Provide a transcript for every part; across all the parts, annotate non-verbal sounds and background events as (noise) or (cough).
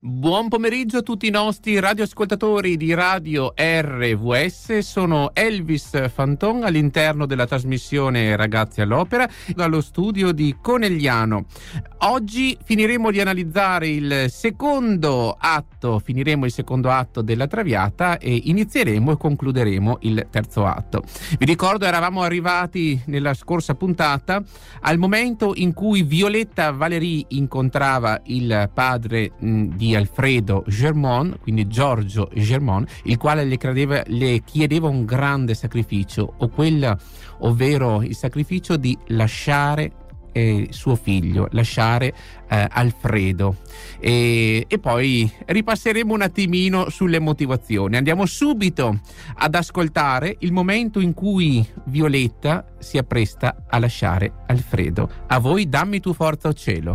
Buon pomeriggio a tutti i nostri radioascoltatori di Radio RVS, sono Elvis Fanton all'interno della trasmissione Ragazzi all'Opera dallo studio di Conegliano. Oggi finiremo di analizzare il secondo atto, finiremo il secondo atto della Traviata e inizieremo e concluderemo il terzo atto. Vi ricordo eravamo arrivati nella scorsa puntata al momento in cui Violetta Valerie incontrava il padre mh, di Alfredo Germont, quindi Giorgio Germont, il quale le, credeva, le chiedeva un grande sacrificio, quella, ovvero il sacrificio di lasciare eh, suo figlio, lasciare eh, Alfredo. E, e, poi ripasseremo un attimino sulle motivazioni. Andiamo subito ad ascoltare il momento in cui Violetta si appresta a lasciare Alfredo. A voi dammi tu forza o cielo.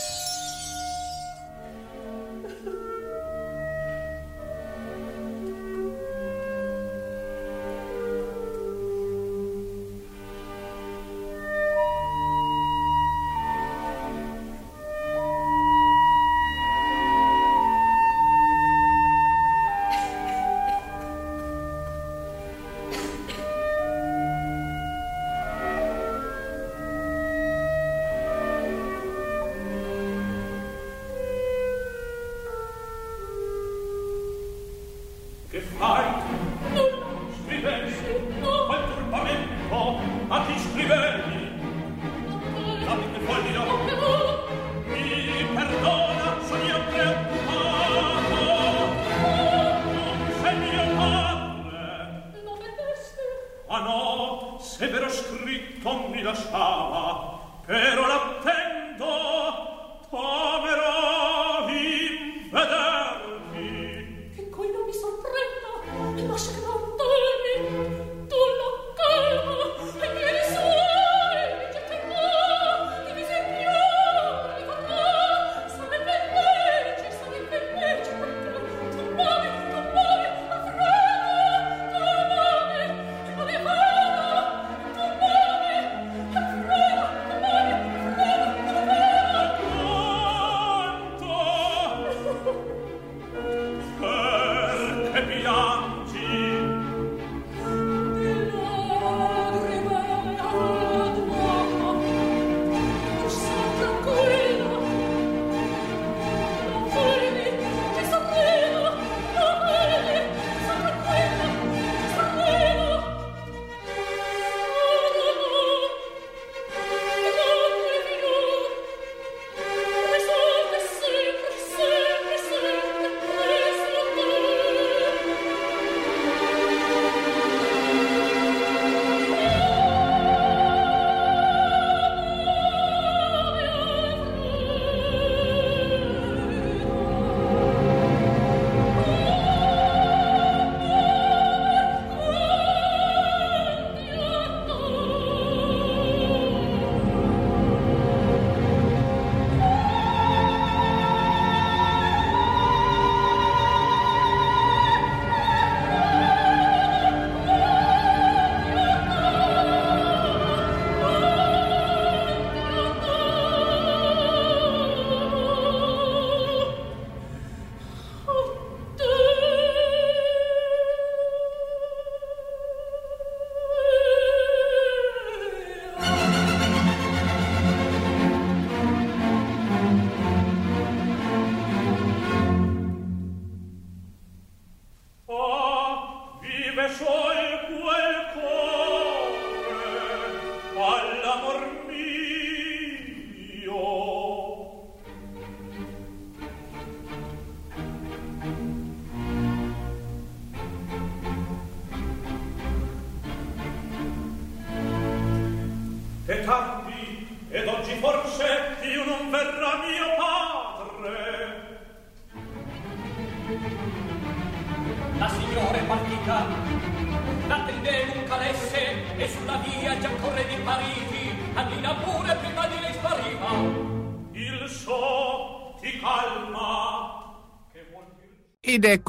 che fai? Non scriversi, no! Quel turbamento a chi scrivevi? Capite fogli no? Mi perdona, sono io preoccupato Non sei mio padre Lo vedeste? Ah no, se vero scritto mi lasciava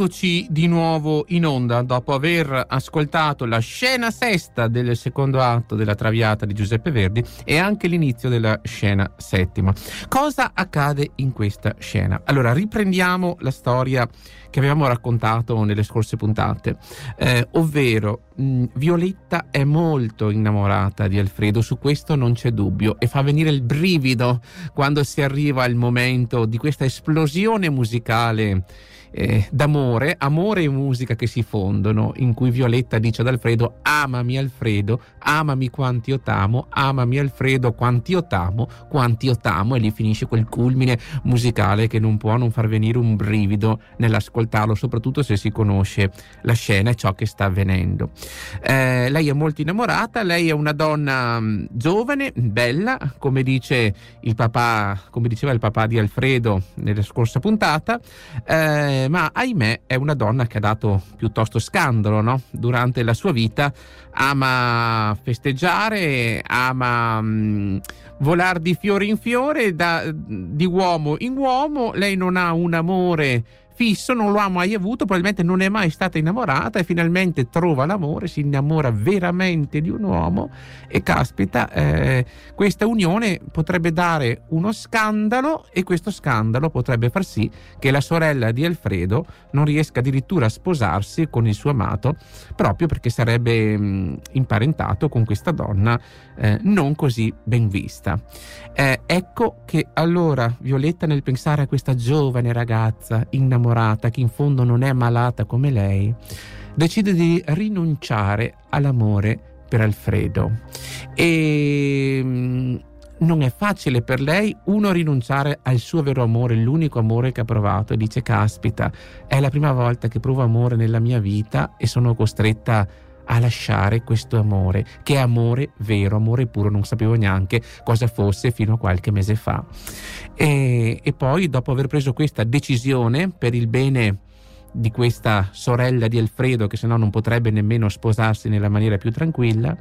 eccoci di nuovo in onda dopo aver ascoltato la scena sesta del secondo atto della Traviata di Giuseppe Verdi e anche l'inizio della scena settima. Cosa accade in questa scena? Allora, riprendiamo la storia che avevamo raccontato nelle scorse puntate, eh, ovvero mh, Violetta è molto innamorata di Alfredo, su questo non c'è dubbio, e fa venire il brivido quando si arriva al momento di questa esplosione musicale eh, d'amore, amore e musica che si fondono, in cui Violetta dice ad Alfredo amami Alfredo, amami quanti io t'amo, amami Alfredo quanti io t'amo, quanti io t'amo e lì finisce quel culmine musicale che non può non far venire un brivido nell'ascoltarlo, soprattutto se si conosce la scena e ciò che sta avvenendo. Eh, lei è molto innamorata, lei è una donna mm, giovane, bella, come dice il papà, come diceva il papà di Alfredo nella scorsa puntata, eh, eh, ma ahimè è una donna che ha dato piuttosto scandalo no? durante la sua vita, ama festeggiare, ama mh, mm, volare di fiore in fiore, da, di uomo in uomo, lei non ha un amore fisso, non lo ha mai avuto, probabilmente non è mai stata innamorata e finalmente trova l'amore, si innamora veramente di un uomo e caspita, eh, questa unione potrebbe dare uno scandalo e questo scandalo potrebbe far sì che la sorella di Alfredo non riesca addirittura a sposarsi con il suo amato proprio perché sarebbe mh, imparentato con questa donna eh, non così ben vista. Eh, ecco che allora Violetta nel pensare a questa giovane ragazza innamorata che in fondo non è malata come lei, decide di rinunciare all'amore per Alfredo. E mm, non è facile per lei uno rinunciare al suo vero amore, l'unico amore che ha provato e dice caspita, è la prima volta che provo amore nella mia vita e sono costretta a lasciare questo amore, che è amore vero, amore puro, non sapevo neanche cosa fosse fino a qualche mese fa. E, e poi, dopo aver preso questa decisione per il bene di questa sorella di Alfredo, che se no non potrebbe nemmeno sposarsi nella maniera più tranquilla,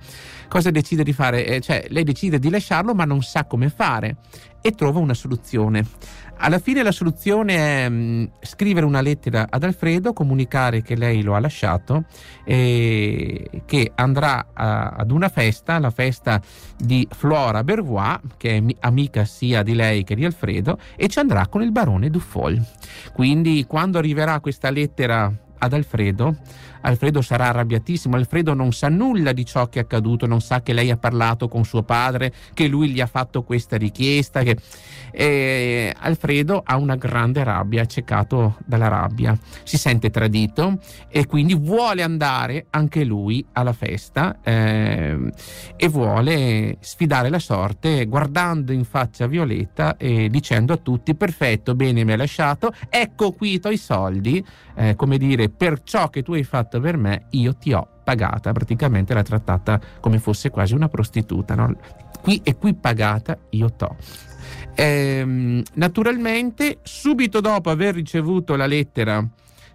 cosa decide di fare? Eh, cioè, lei decide di lasciarlo, ma non sa come fare e trova una soluzione. Alla fine la soluzione è mm, scrivere una lettera ad Alfredo, comunicare che lei lo ha lasciato e che andrà a, ad una festa, la festa di Flora Bervois, che è amica sia di lei che di Alfredo, e ci andrà con il barone Duffol. Quindi quando arriverà questa lettera ad Alfredo, Alfredo sarà arrabbiatissimo, Alfredo non sa nulla di ciò che è accaduto, non sa che lei ha parlato con suo padre, che lui gli ha fatto questa richiesta, che... E Alfredo ha una grande rabbia, accecato dalla rabbia, si sente tradito e quindi vuole andare anche lui alla festa eh, e vuole sfidare la sorte guardando in faccia Violetta e dicendo a tutti perfetto, bene mi hai lasciato, ecco qui i tuoi soldi, eh, come dire per ciò che tu hai fatto per me io ti ho pagata, praticamente l'ha trattata come fosse quasi una prostituta, no? qui e qui pagata io t'ho. Ehm, naturalmente, subito dopo aver ricevuto la lettera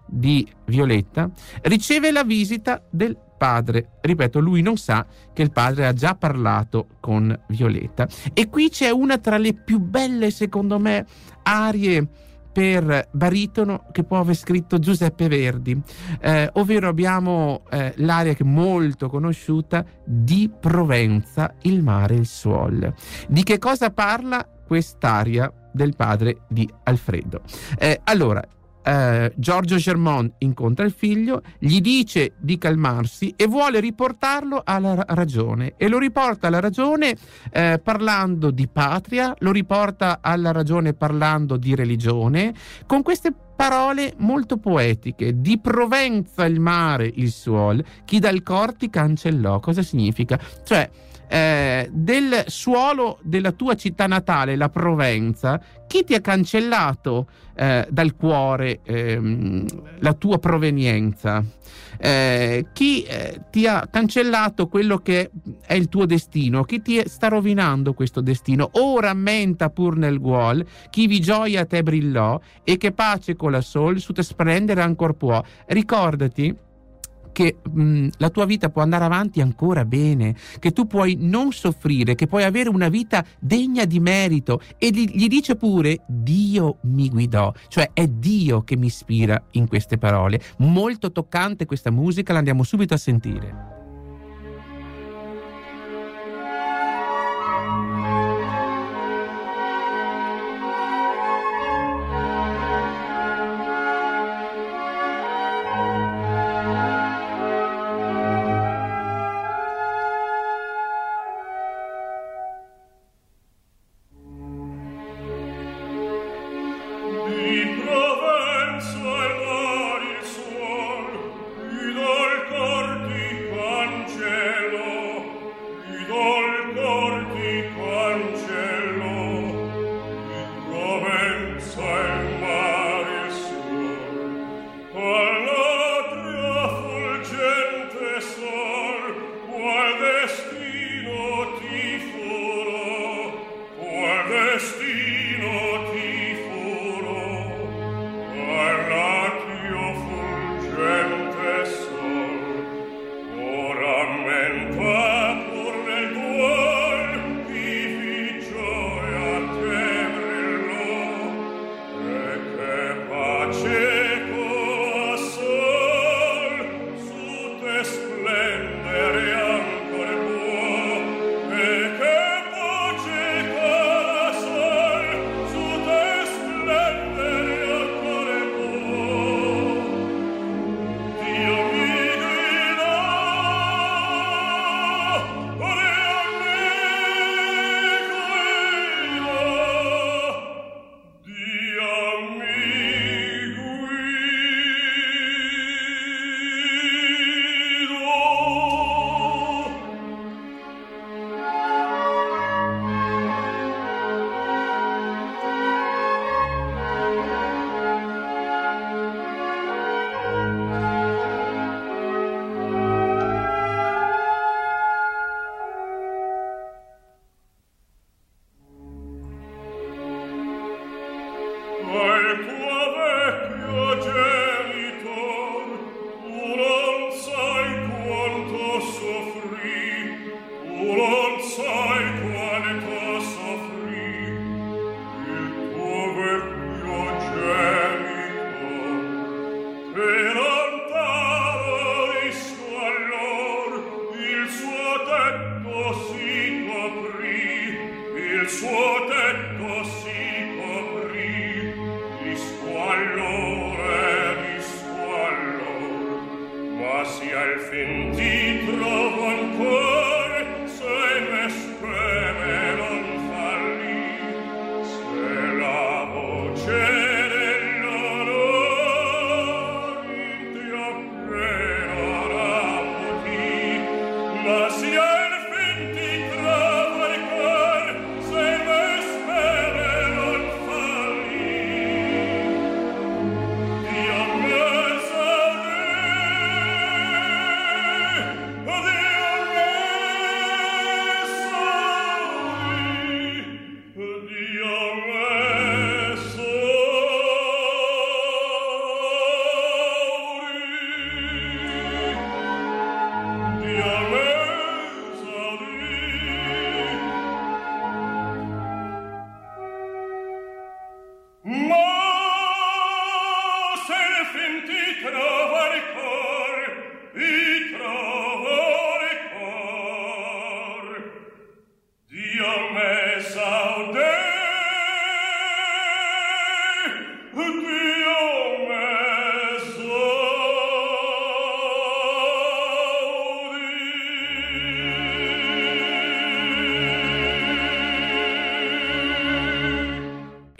di Violetta, riceve la visita del padre. Ripeto, lui non sa che il padre ha già parlato con Violetta. E qui c'è una tra le più belle, secondo me, arie per baritono che può aver scritto Giuseppe Verdi, eh, ovvero abbiamo eh, l'aria che è molto conosciuta di Provenza, il mare e il suol. Di che cosa parla quest'aria del padre di Alfredo. Eh, allora, eh, Giorgio Germont incontra il figlio, gli dice di calmarsi e vuole riportarlo alla ragione e lo riporta alla ragione eh, parlando di patria, lo riporta alla ragione parlando di religione, con queste parole molto poetiche. Di Provenza il mare, il suol, chi dal corti cancellò. Cosa significa? Cioè, eh, del suolo della tua città natale, la Provenza, chi ti ha cancellato eh, dal cuore ehm, la tua provenienza? Eh, chi eh, ti ha cancellato quello che è il tuo destino? Chi ti sta rovinando questo destino? O rammenta pur nel guol, chi vi gioia te brillò e che pace con la sol su te sprendere ancor può. Ricordati che mh, la tua vita può andare avanti ancora bene, che tu puoi non soffrire, che puoi avere una vita degna di merito e gli, gli dice pure Dio mi guidò, cioè è Dio che mi ispira in queste parole. Molto toccante questa musica, la andiamo subito a sentire.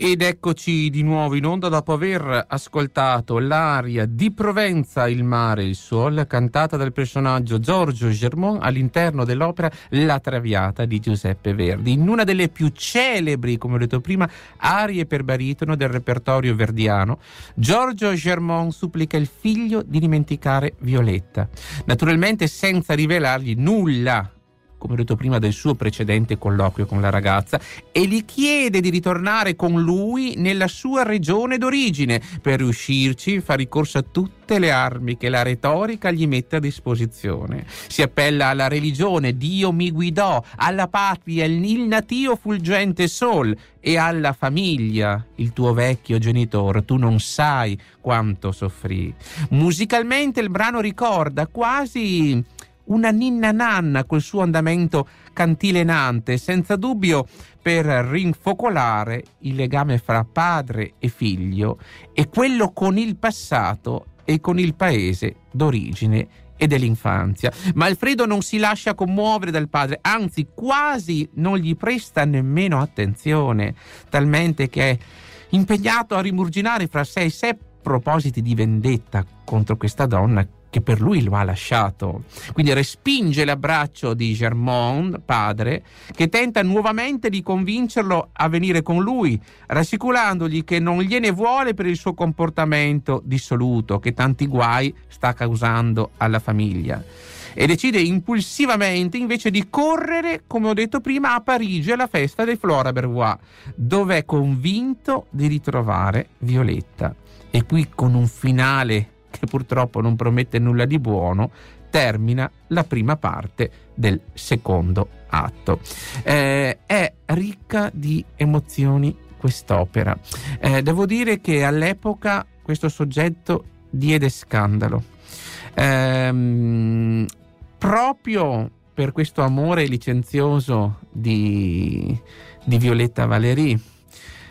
Ed eccoci di nuovo in onda dopo aver ascoltato l'aria di Provenza, il mare e il sol, cantata dal personaggio Giorgio Germont all'interno dell'opera La Traviata di Giuseppe Verdi, in una delle più celebri, come ho detto prima, arie per baritono del repertorio verdiano. Giorgio Germont supplica il figlio di dimenticare Violetta, naturalmente senza rivelargli nulla come ho detto prima, del suo precedente colloquio con la ragazza e gli chiede di ritornare con lui nella sua regione d'origine. Per riuscirci fa ricorso a tutte le armi che la retorica gli mette a disposizione. Si appella alla religione, Dio mi guidò, alla patria, il natio fulgente sol e alla famiglia, il tuo vecchio genitore, tu non sai quanto soffrì. Musicalmente il brano ricorda quasi una ninna nanna col suo andamento cantilenante, senza dubbio per rinfocolare il legame fra padre e figlio e quello con il passato e con il paese d'origine e dell'infanzia. Ma Alfredo non si lascia commuovere dal padre, anzi quasi non gli presta nemmeno attenzione, talmente che è impegnato a rimurginare fra sé e sé propositi di vendetta contro questa donna che per lui lo ha lasciato. Quindi respinge l'abbraccio di Germont, padre, che tenta nuovamente di convincerlo a venire con lui, rassicurandogli che non gliene vuole per il suo comportamento dissoluto, che tanti guai sta causando alla famiglia. E decide impulsivamente invece di correre, come ho detto prima, a Parigi alla festa dei Flora Bervois, dove è convinto di ritrovare Violetta. E qui con un finale che purtroppo non promette nulla di buono, termina la prima parte del secondo atto. Eh, è ricca di emozioni quest'opera. Eh, devo dire che all'epoca questo soggetto diede scandalo. Eh, proprio per questo amore licenzioso di, di Violetta Valéry.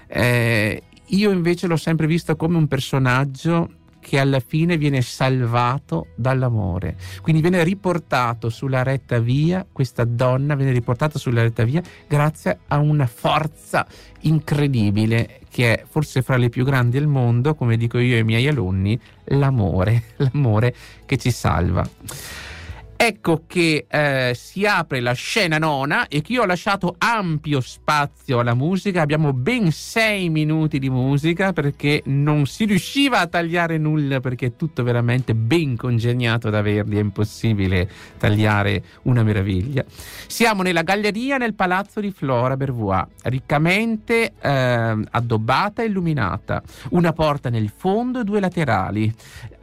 Eh, io invece l'ho sempre visto come un personaggio che alla fine viene salvato dall'amore. Quindi viene riportato sulla retta via, questa donna viene riportata sulla retta via grazie a una forza incredibile che è forse fra le più grandi al mondo, come dico io ai miei alunni, l'amore, (laughs) l'amore che ci salva. Ecco che eh, si apre la scena nona e che io ho lasciato ampio spazio alla musica, abbiamo ben sei minuti di musica perché non si riusciva a tagliare nulla perché è tutto veramente ben congegnato da Verdi, è impossibile tagliare una meraviglia. Siamo nella galleria nel palazzo di Flora Bervois, riccamente eh, addobbata e illuminata, una porta nel fondo e due laterali,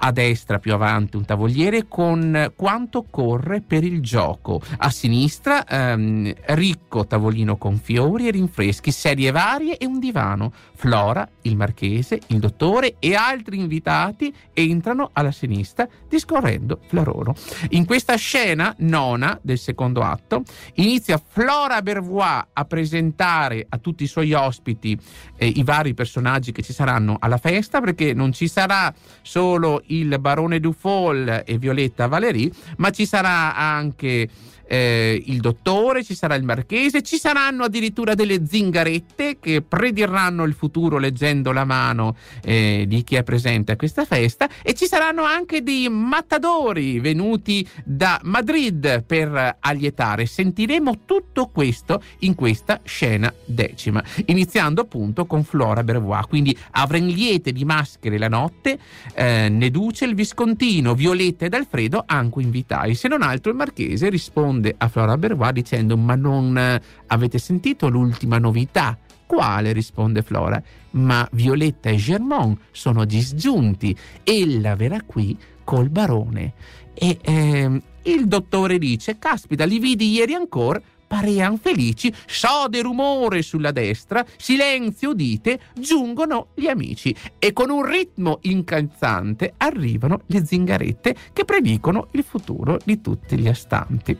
a destra più avanti un tavoliere con quanto occorre corre per il gioco. A sinistra ehm, ricco tavolino con fiori e rinfreschi, serie varie e un divano. Flora, il marchese, il dottore e altri invitati entrano alla sinistra discorrendo fra loro. In questa scena nona del secondo atto inizia Flora Bervois a presentare a tutti i suoi ospiti eh, i vari personaggi che ci saranno alla festa perché non ci sarà solo il barone Dufol e Violetta Valéry, ma ci sarà anche eh, il dottore, ci sarà il marchese, ci saranno addirittura delle zingarette che prediranno il futuro leggendo la mano eh, di chi è presente a questa festa e ci saranno anche dei matadori venuti da Madrid per allietare. Sentiremo tutto questo in questa scena decima, iniziando appunto con Flora Bervois, quindi avremo liete di maschere la notte, eh, Neduce il Viscontino, Violetta ed Alfredo anche invitai, se non altro il marchese risponde risponde a Flora Bervois dicendo ma non eh, avete sentito l'ultima novità? Quale? risponde Flora. Ma Violetta e Germont sono disgiunti. Ella verrà qui col barone. E eh, il dottore dice: Caspita, li vidi ieri ancora parean felici, sode rumore sulla destra, silenzio udite, giungono gli amici e con un ritmo incalzante arrivano le zingarette che predicono il futuro di tutti gli astanti.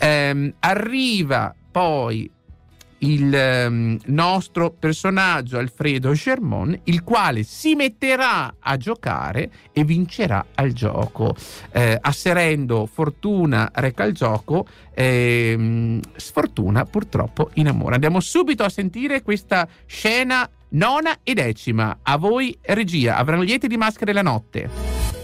Ehm, arriva poi il um, nostro personaggio Alfredo Germont, il quale si metterà a giocare e vincerà al gioco. Eh, asserendo fortuna reca il gioco, eh, sfortuna purtroppo innamora. Andiamo subito a sentire questa scena nona e decima. A voi regia, avranno lieti di maschere la notte.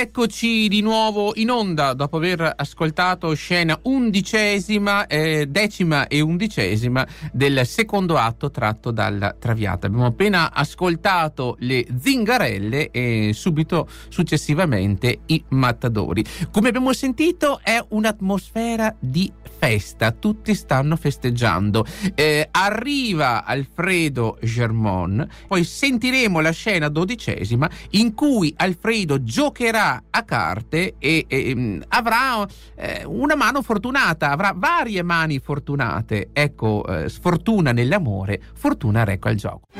Eccoci di nuovo in onda dopo aver ascoltato scena undicesima, eh, decima e undicesima del secondo atto tratto dalla Traviata. Abbiamo appena ascoltato le zingarelle e subito successivamente i mattadori. Come abbiamo sentito è un'atmosfera di festa, tutti stanno festeggiando. Eh, arriva Alfredo Germon, poi sentiremo la scena dodicesima in cui Alfredo giocherà a carte e, e mm, avrà eh, una mano fortunata, avrà varie mani fortunate. Ecco, eh, sfortuna nell'amore, fortuna recco al gioco.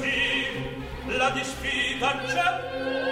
Sì, la dispita c'è.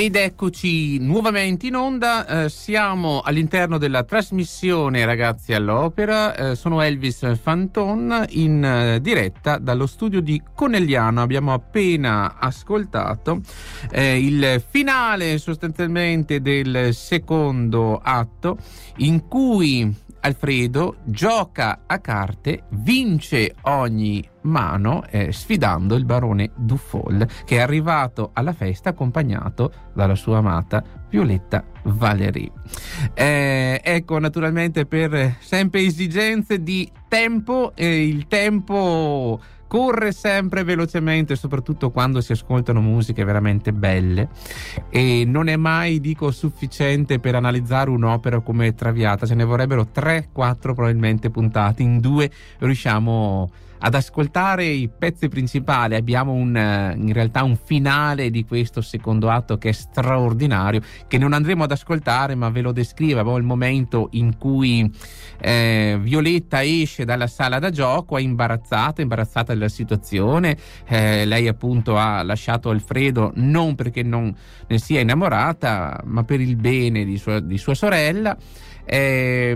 Ed eccoci nuovamente in onda, eh, siamo all'interno della trasmissione Ragazzi all'Opera, eh, sono Elvis Fanton in eh, diretta dallo studio di Conegliano, abbiamo appena ascoltato eh, il finale sostanzialmente del secondo atto in cui Alfredo gioca a carte, vince ogni mano eh, sfidando il barone Duffol che è arrivato alla festa accompagnato dalla sua amata Violetta Valéry. Eh, ecco, naturalmente per sempre esigenze di tempo, eh, il tempo corre sempre velocemente, soprattutto quando si ascoltano musiche veramente belle. E non è mai, dico, sufficiente per analizzare un'opera come Traviata, ce ne vorrebbero 3-4 probabilmente puntate, in due riusciamo ad ascoltare i pezzi principali. Abbiamo un, eh, in realtà un finale di questo secondo atto che è straordinario, che non andremo ad ascoltare, ma ve lo descrivo. Abbiamo il momento in cui eh, Violetta esce dalla sala da gioco, è imbarazzata, imbarazzata della situazione. Eh, lei appunto ha lasciato Alfredo non perché non ne sia innamorata, ma per il bene di sua, di sua sorella. Eh,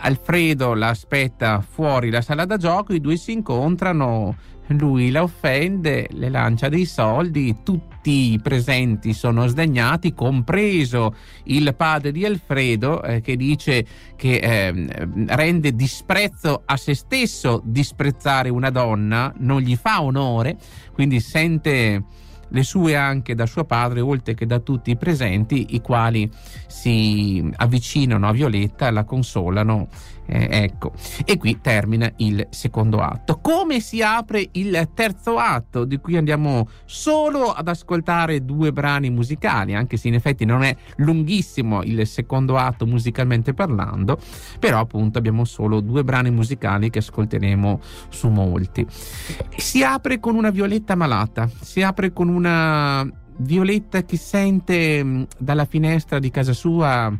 Alfredo la aspetta fuori la sala da gioco, i due si incontrano, lui la offende, le lancia dei soldi, tutti i presenti sono sdegnati, compreso il padre di Alfredo eh, che dice che eh, rende disprezzo a se stesso disprezzare una donna, non gli fa onore, quindi sente le sue anche da suo padre, oltre che da tutti i presenti, i quali si avvicinano a Violetta, la consolano eh, ecco, e qui termina il secondo atto. Come si apre il terzo atto, di cui andiamo solo ad ascoltare due brani musicali, anche se in effetti non è lunghissimo il secondo atto musicalmente parlando, però appunto abbiamo solo due brani musicali che ascolteremo su molti. Si apre con una Violetta malata, si apre con una Violetta che sente dalla finestra di casa sua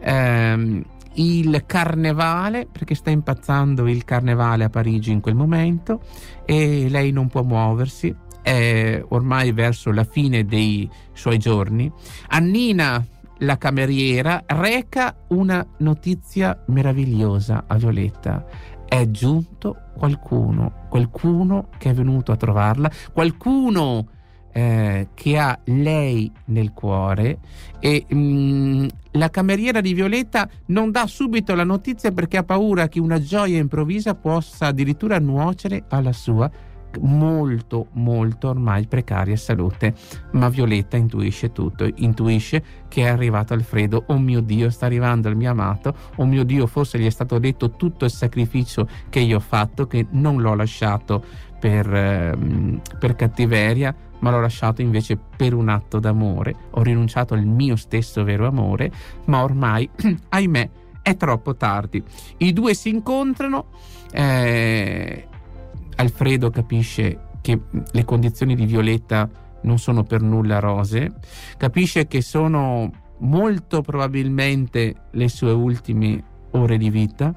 ehm, il carnevale, perché sta impazzando il carnevale a Parigi in quel momento e lei non può muoversi, è ormai verso la fine dei suoi giorni. Annina, la cameriera, reca una notizia meravigliosa a Violetta. È giunto qualcuno, qualcuno che è venuto a trovarla, qualcuno eh, che ha lei nel cuore e mh, mm, la cameriera di Violetta non dà subito la notizia perché ha paura che una gioia improvvisa possa addirittura nuocere alla sua molto molto ormai precaria salute. Ma Violetta intuisce tutto intuisce che è arrivato Alfredo. Oh mio Dio sta arrivando il mio amato. Oh mio Dio forse gli è stato detto tutto il sacrificio che io ho fatto che non l'ho lasciato per, eh, per cattiveria ma l'ho lasciato invece per un atto d'amore, ho rinunciato al mio stesso vero amore, ma ormai, (clears throat) ahimè, è troppo tardi. I due si incontrano, eh, Alfredo capisce che le condizioni di Violetta non sono per nulla rose, capisce che sono molto probabilmente le sue ultime ore di vita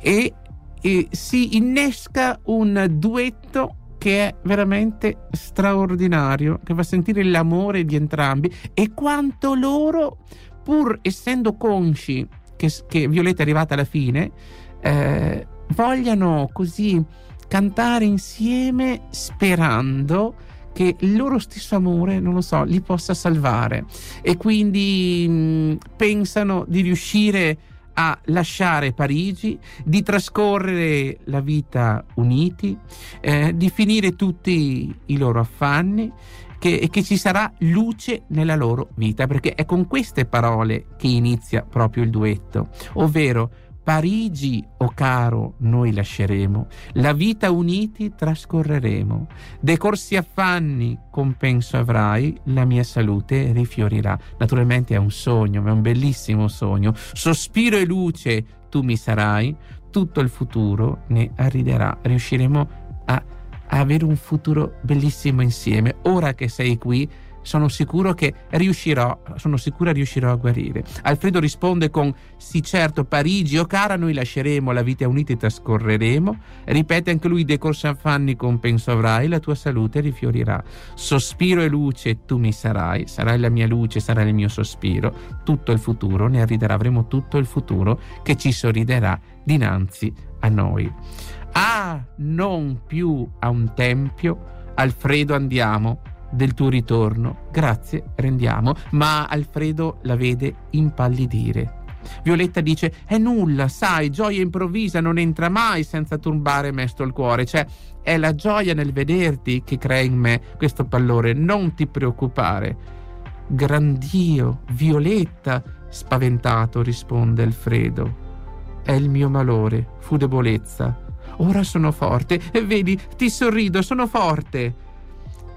e, e si innesca un duetto che è veramente straordinario, che fa sentire l'amore di entrambi e quanto loro, pur essendo consci che, che Violetta è arrivata alla fine, eh, vogliano così cantare insieme sperando che il loro stesso amore, non lo so, li possa salvare. E quindi mh, pensano di riuscire a a lasciare Parigi, di trascorrere la vita uniti, eh, di finire tutti i loro affanni che, che ci sarà luce nella loro vita, perché è con queste parole che inizia proprio il duetto, ovvero Parigi, o oh caro, noi lasceremo, la vita uniti trascorreremo, decorsi affanni compenso avrai, la mia salute rifiorirà. Naturalmente è un sogno, è un bellissimo sogno, sospiro e luce tu mi sarai, tutto il futuro ne arriderà, riusciremo a, a avere un futuro bellissimo insieme. Ora che sei qui, sono sicuro che riuscirò, sono sicura riuscirò a guarire. Alfredo risponde con sì certo Parigi o oh cara noi lasceremo, la vita unita e trascorreremo. Ripete anche lui De Corsanfanni compenso avrai, la tua salute rifiorirà. Sospiro e luce tu mi sarai, sarai la mia luce, sarai il mio sospiro. Tutto il futuro, ne arriderà, avremo tutto il futuro che ci sorriderà dinanzi a noi. Ah, non più a un tempio, Alfredo andiamo, del tuo ritorno, grazie rendiamo, ma Alfredo la vede impallidire. Violetta dice: È nulla, sai, gioia improvvisa non entra mai senza turbare mesto il cuore. Cioè, è la gioia nel vederti che crea in me questo pallore, non ti preoccupare. Grandio, Violetta, spaventato risponde Alfredo. È il mio malore, fu debolezza. Ora sono forte, e vedi, ti sorrido, sono forte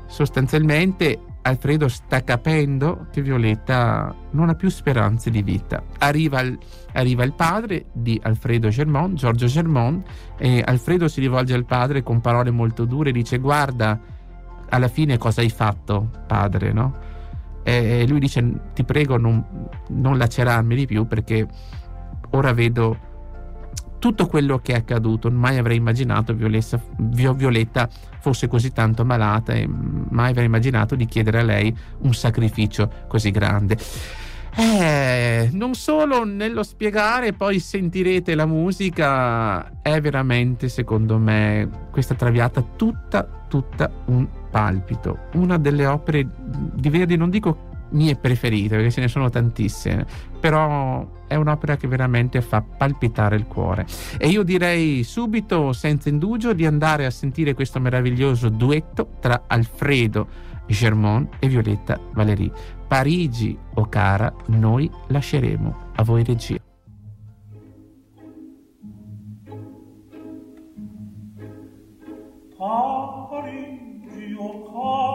sostanzialmente Alfredo sta capendo che Violetta non ha più speranze di vita. Arriva il, arriva il padre di Alfredo Germont, Giorgio Germont, e Alfredo si rivolge al padre con parole molto dure dice guarda, alla fine cosa hai fatto, padre, no? E lui dice ti prego non, non lacerarmi di più perché ora vedo tutto quello che è accaduto. Mai avrei immaginato Violetta, Violetta fosse così tanto malata e mai avrei immaginato di chiedere a lei un sacrificio così grande. Eh, non solo nello spiegare, poi sentirete la musica, è veramente, secondo me, questa traviata tutta, tutta un palpito. Una delle opere di Verdi, non dico mie preferite, perché ce ne sono tantissime, però è un'opera che veramente fa palpitare il cuore. E io direi subito, senza indugio, di andare a sentire questo meraviglioso duetto tra Alfredo Germont e Violetta Valéry. Parigi o cara, noi lasceremo. A voi regia. Parigi o cara,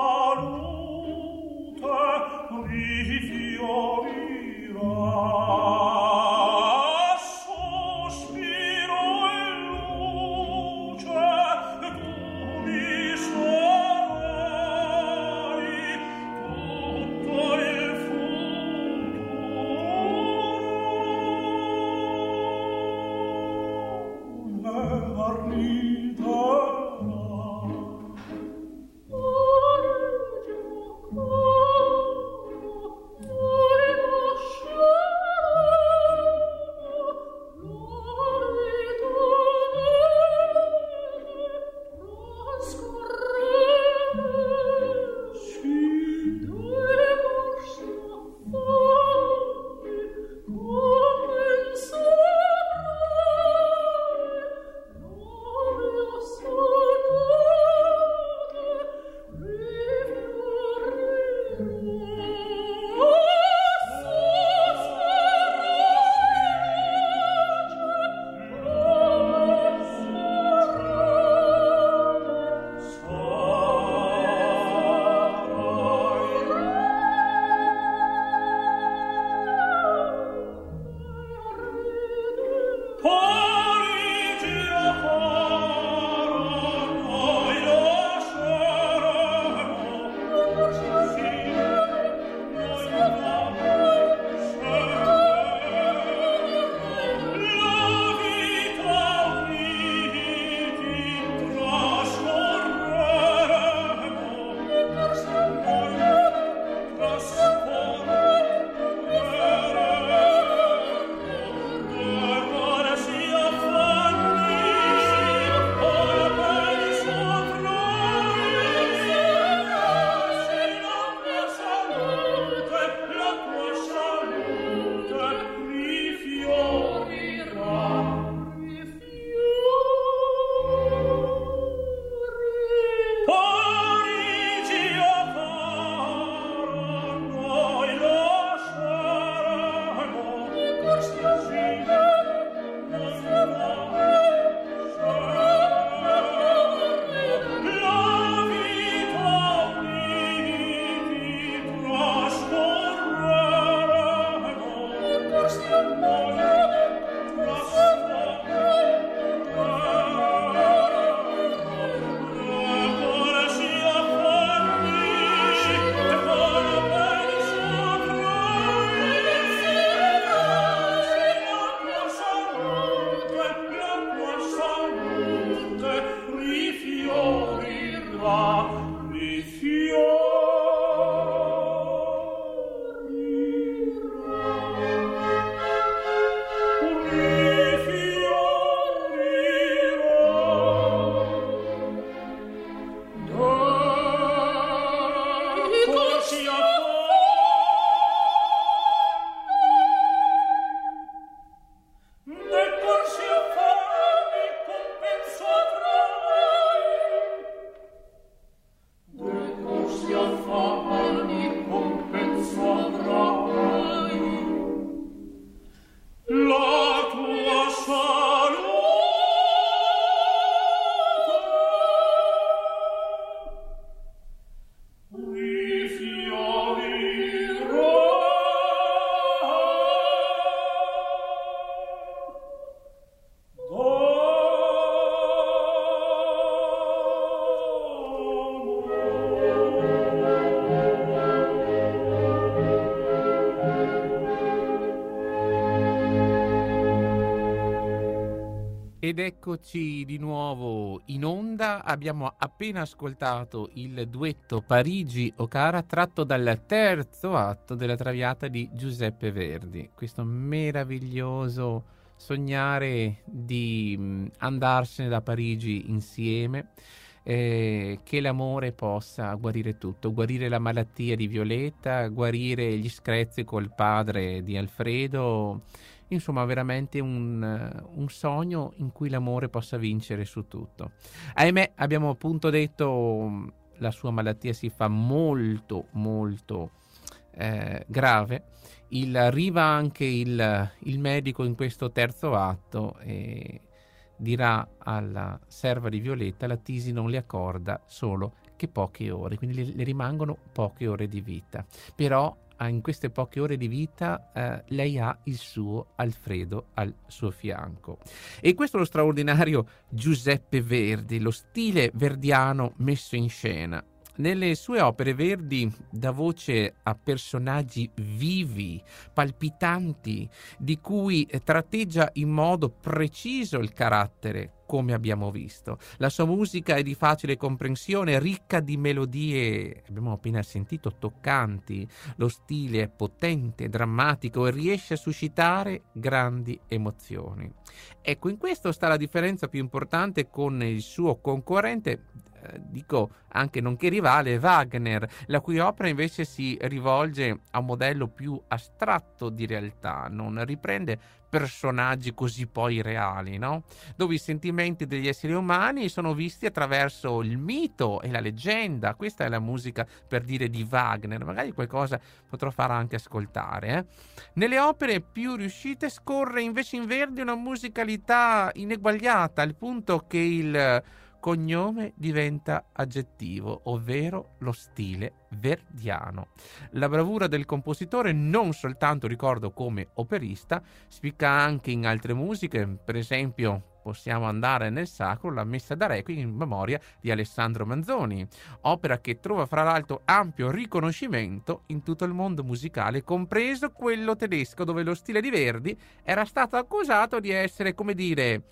to your Ed eccoci di nuovo in onda. Abbiamo appena ascoltato il duetto Parigi-Ocara tratto dal terzo atto della Traviata di Giuseppe Verdi. Questo meraviglioso sognare di andarsene da Parigi insieme. Eh, che l'amore possa guarire tutto, guarire la malattia di Violetta, guarire gli screzi col padre di Alfredo, insomma veramente un, un, sogno in cui l'amore possa vincere su tutto. Ahimè, abbiamo appunto detto la sua malattia si fa molto molto eh, grave. Il, arriva anche il, il, medico in questo terzo atto e dirà alla serva di Violetta la Tisi non le accorda solo che poche ore, quindi le, le rimangono poche ore di vita. Però in queste poche ore di vita eh, lei ha il suo Alfredo al suo fianco. E questo è lo straordinario Giuseppe Verdi, lo stile verdiano messo in scena. Nelle sue opere Verdi dà voce a personaggi vivi, palpitanti, di cui tratteggia in modo preciso il carattere come abbiamo visto. La sua musica è di facile comprensione, ricca di melodie, abbiamo appena sentito, toccanti. Lo stile è potente, drammatico e riesce a suscitare grandi emozioni. Ecco, in questo sta la differenza più importante con il suo concorrente dico anche nonché rivale Wagner, la cui opera invece si rivolge a un modello più astratto di realtà, non riprende personaggi così poi reali, no? dove i sentimenti degli esseri umani sono visti attraverso il mito e la leggenda. Questa è la musica per dire di Wagner, magari qualcosa potrò far anche ascoltare. Eh? Nelle opere più riuscite scorre invece in Verdi una musicalità ineguagliata, al punto che il cognome diventa aggettivo, ovvero lo stile verdiano. La bravura del compositore non soltanto ricordo come operista, spicca anche in altre musiche, per esempio possiamo andare nel sacro la messa da requiem in memoria di Alessandro Manzoni, opera che trova fra l'altro ampio riconoscimento in tutto il mondo musicale, compreso quello tedesco, dove lo stile di Verdi era stato accusato di essere, come dire,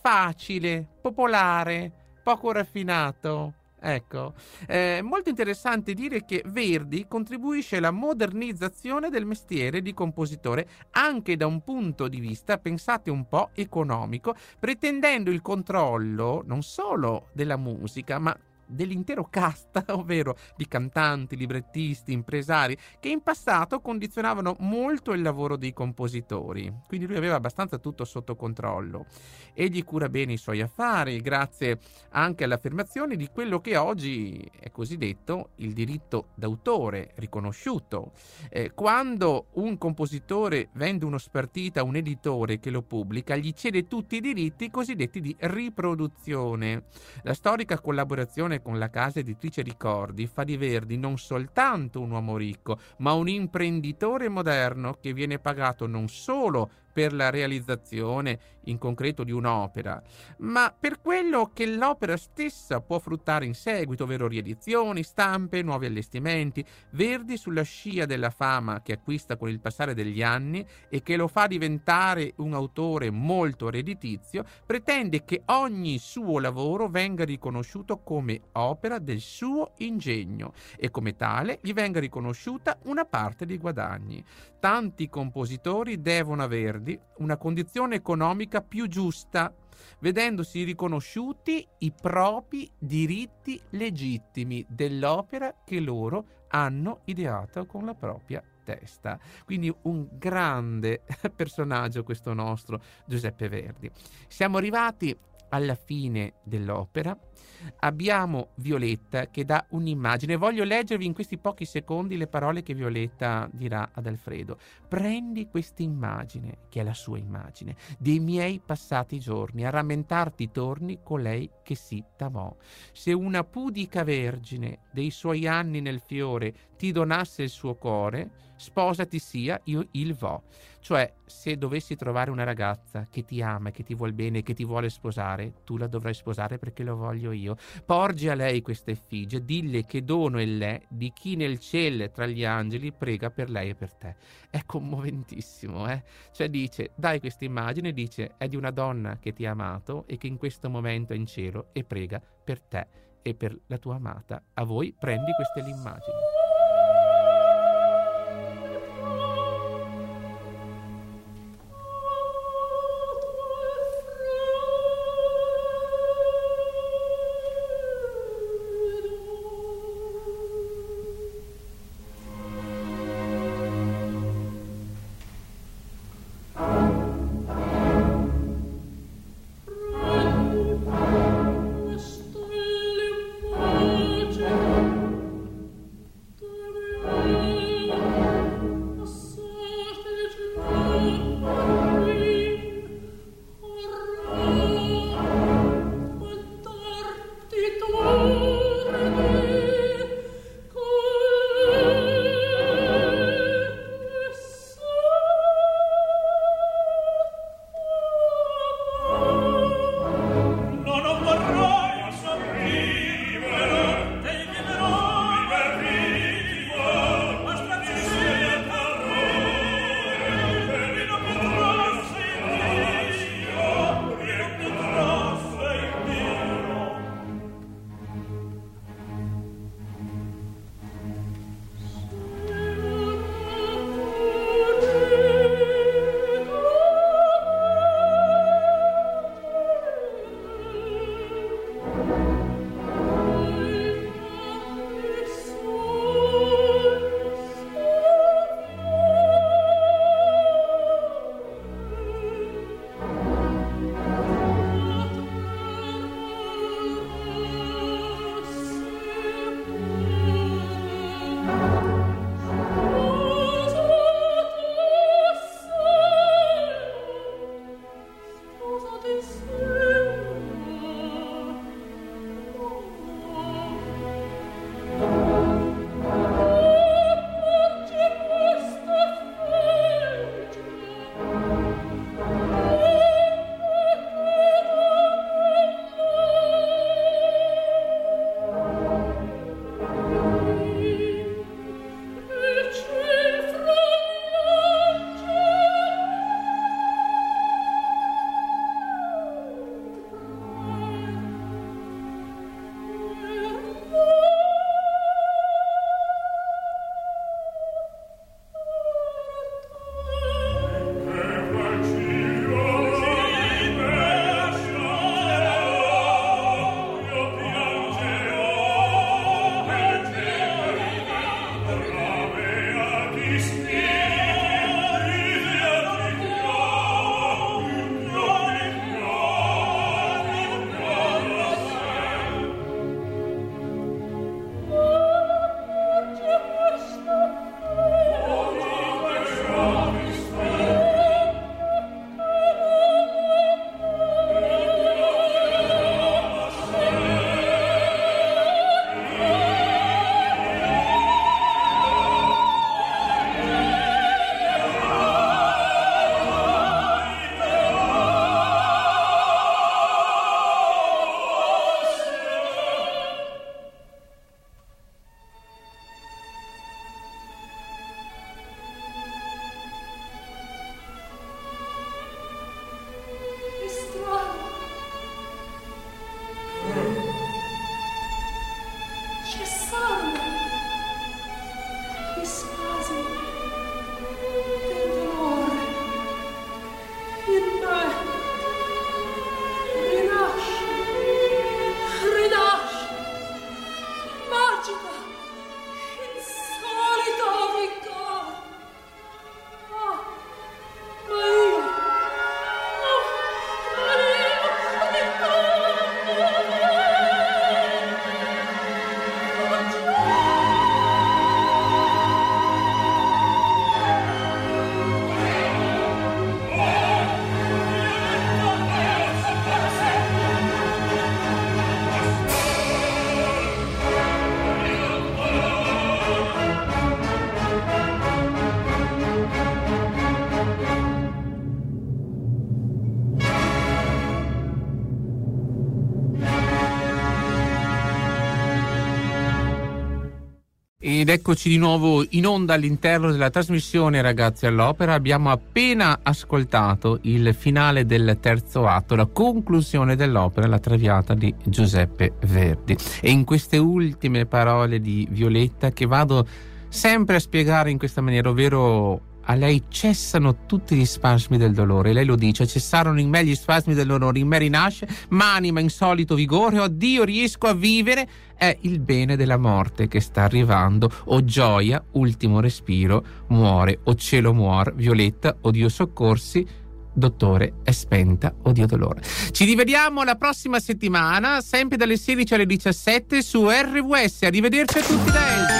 facile, popolare, poco raffinato. Ecco, è molto interessante dire che Verdi contribuisce alla modernizzazione del mestiere di compositore anche da un punto di vista, pensate un po', economico, pretendendo il controllo non solo della musica, ma dell'intero cast, (laughs) ovvero di cantanti, librettisti, impresari, che in passato condizionavano molto il lavoro dei compositori. Quindi lui aveva abbastanza tutto sotto controllo. Egli cura bene i suoi affari, grazie anche all'affermazione di quello che oggi è cosiddetto il diritto d'autore riconosciuto. Eh, quando un compositore vende uno spartito a un editore che lo pubblica, gli cede tutti i diritti cosiddetti di riproduzione. La storica collaborazione relazione con la casa editrice Ricordi fa di Verdi non soltanto un uomo ricco, ma un imprenditore moderno che viene pagato non solo per la realizzazione in concreto di un'opera, ma per quello che l'opera stessa può fruttare in seguito, ovvero riedizioni, stampe, nuovi allestimenti. Verdi sulla scia della fama che acquista con il passare degli anni e che lo fa diventare un autore molto redditizio, pretende che ogni suo lavoro venga riconosciuto come opera del suo ingegno e come tale gli venga riconosciuta una parte dei guadagni. Tanti compositori devono aver Verdi una condizione economica più giusta, vedendosi riconosciuti i propri diritti legittimi dell'opera che loro hanno ideato con la propria testa. Quindi un grande (laughs) personaggio questo nostro Giuseppe Verdi. Siamo arrivati alla fine dell'opera abbiamo Violetta che dà un'immagine. Voglio leggervi in questi pochi secondi le parole che Violetta dirà ad Alfredo. Prendi questa immagine, che è la sua immagine, dei miei passati giorni, a rammentarti torni colei che si t'amò. Se una pudica vergine dei suoi anni nel fiore ti donasse il suo cuore, sposati sia, io il vo. Cioè, se dovessi trovare una ragazza che ti ama, che ti vuol bene, che ti vuole sposare, tu la dovrai sposare perché lo voglio io. Porgi a lei questa effigie, dille che dono è lei di chi nel cielo tra gli angeli prega per lei e per te. È commoventissimo, eh? Cioè dice, dai questa immagine, dice, è di una donna che ti ha amato e che in questo momento è in cielo e prega per te e per la tua amata. A voi prendi queste l'immagine. Ed eccoci di nuovo in onda all'interno della trasmissione Ragazzi all'Opera. Abbiamo appena ascoltato il finale del terzo atto, la conclusione dell'opera, la Traviata di Giuseppe Verdi. E in queste ultime parole di Violetta che vado sempre a spiegare in questa maniera, ovvero a lei cessano tutti gli spasmi del dolore. Lei lo dice: cessarono in me gli spasmi del dolore, in me rinasce, ma anima in solito vigore, oh Dio, riesco a vivere. È il bene della morte che sta arrivando. O gioia, ultimo respiro, muore, o cielo muore, Violetta, o Dio soccorsi. Dottore, è spenta, o Dio dolore. Ci rivediamo la prossima settimana, sempre dalle 16 alle 17 su RWS. Arrivederci a tutti da Elsa.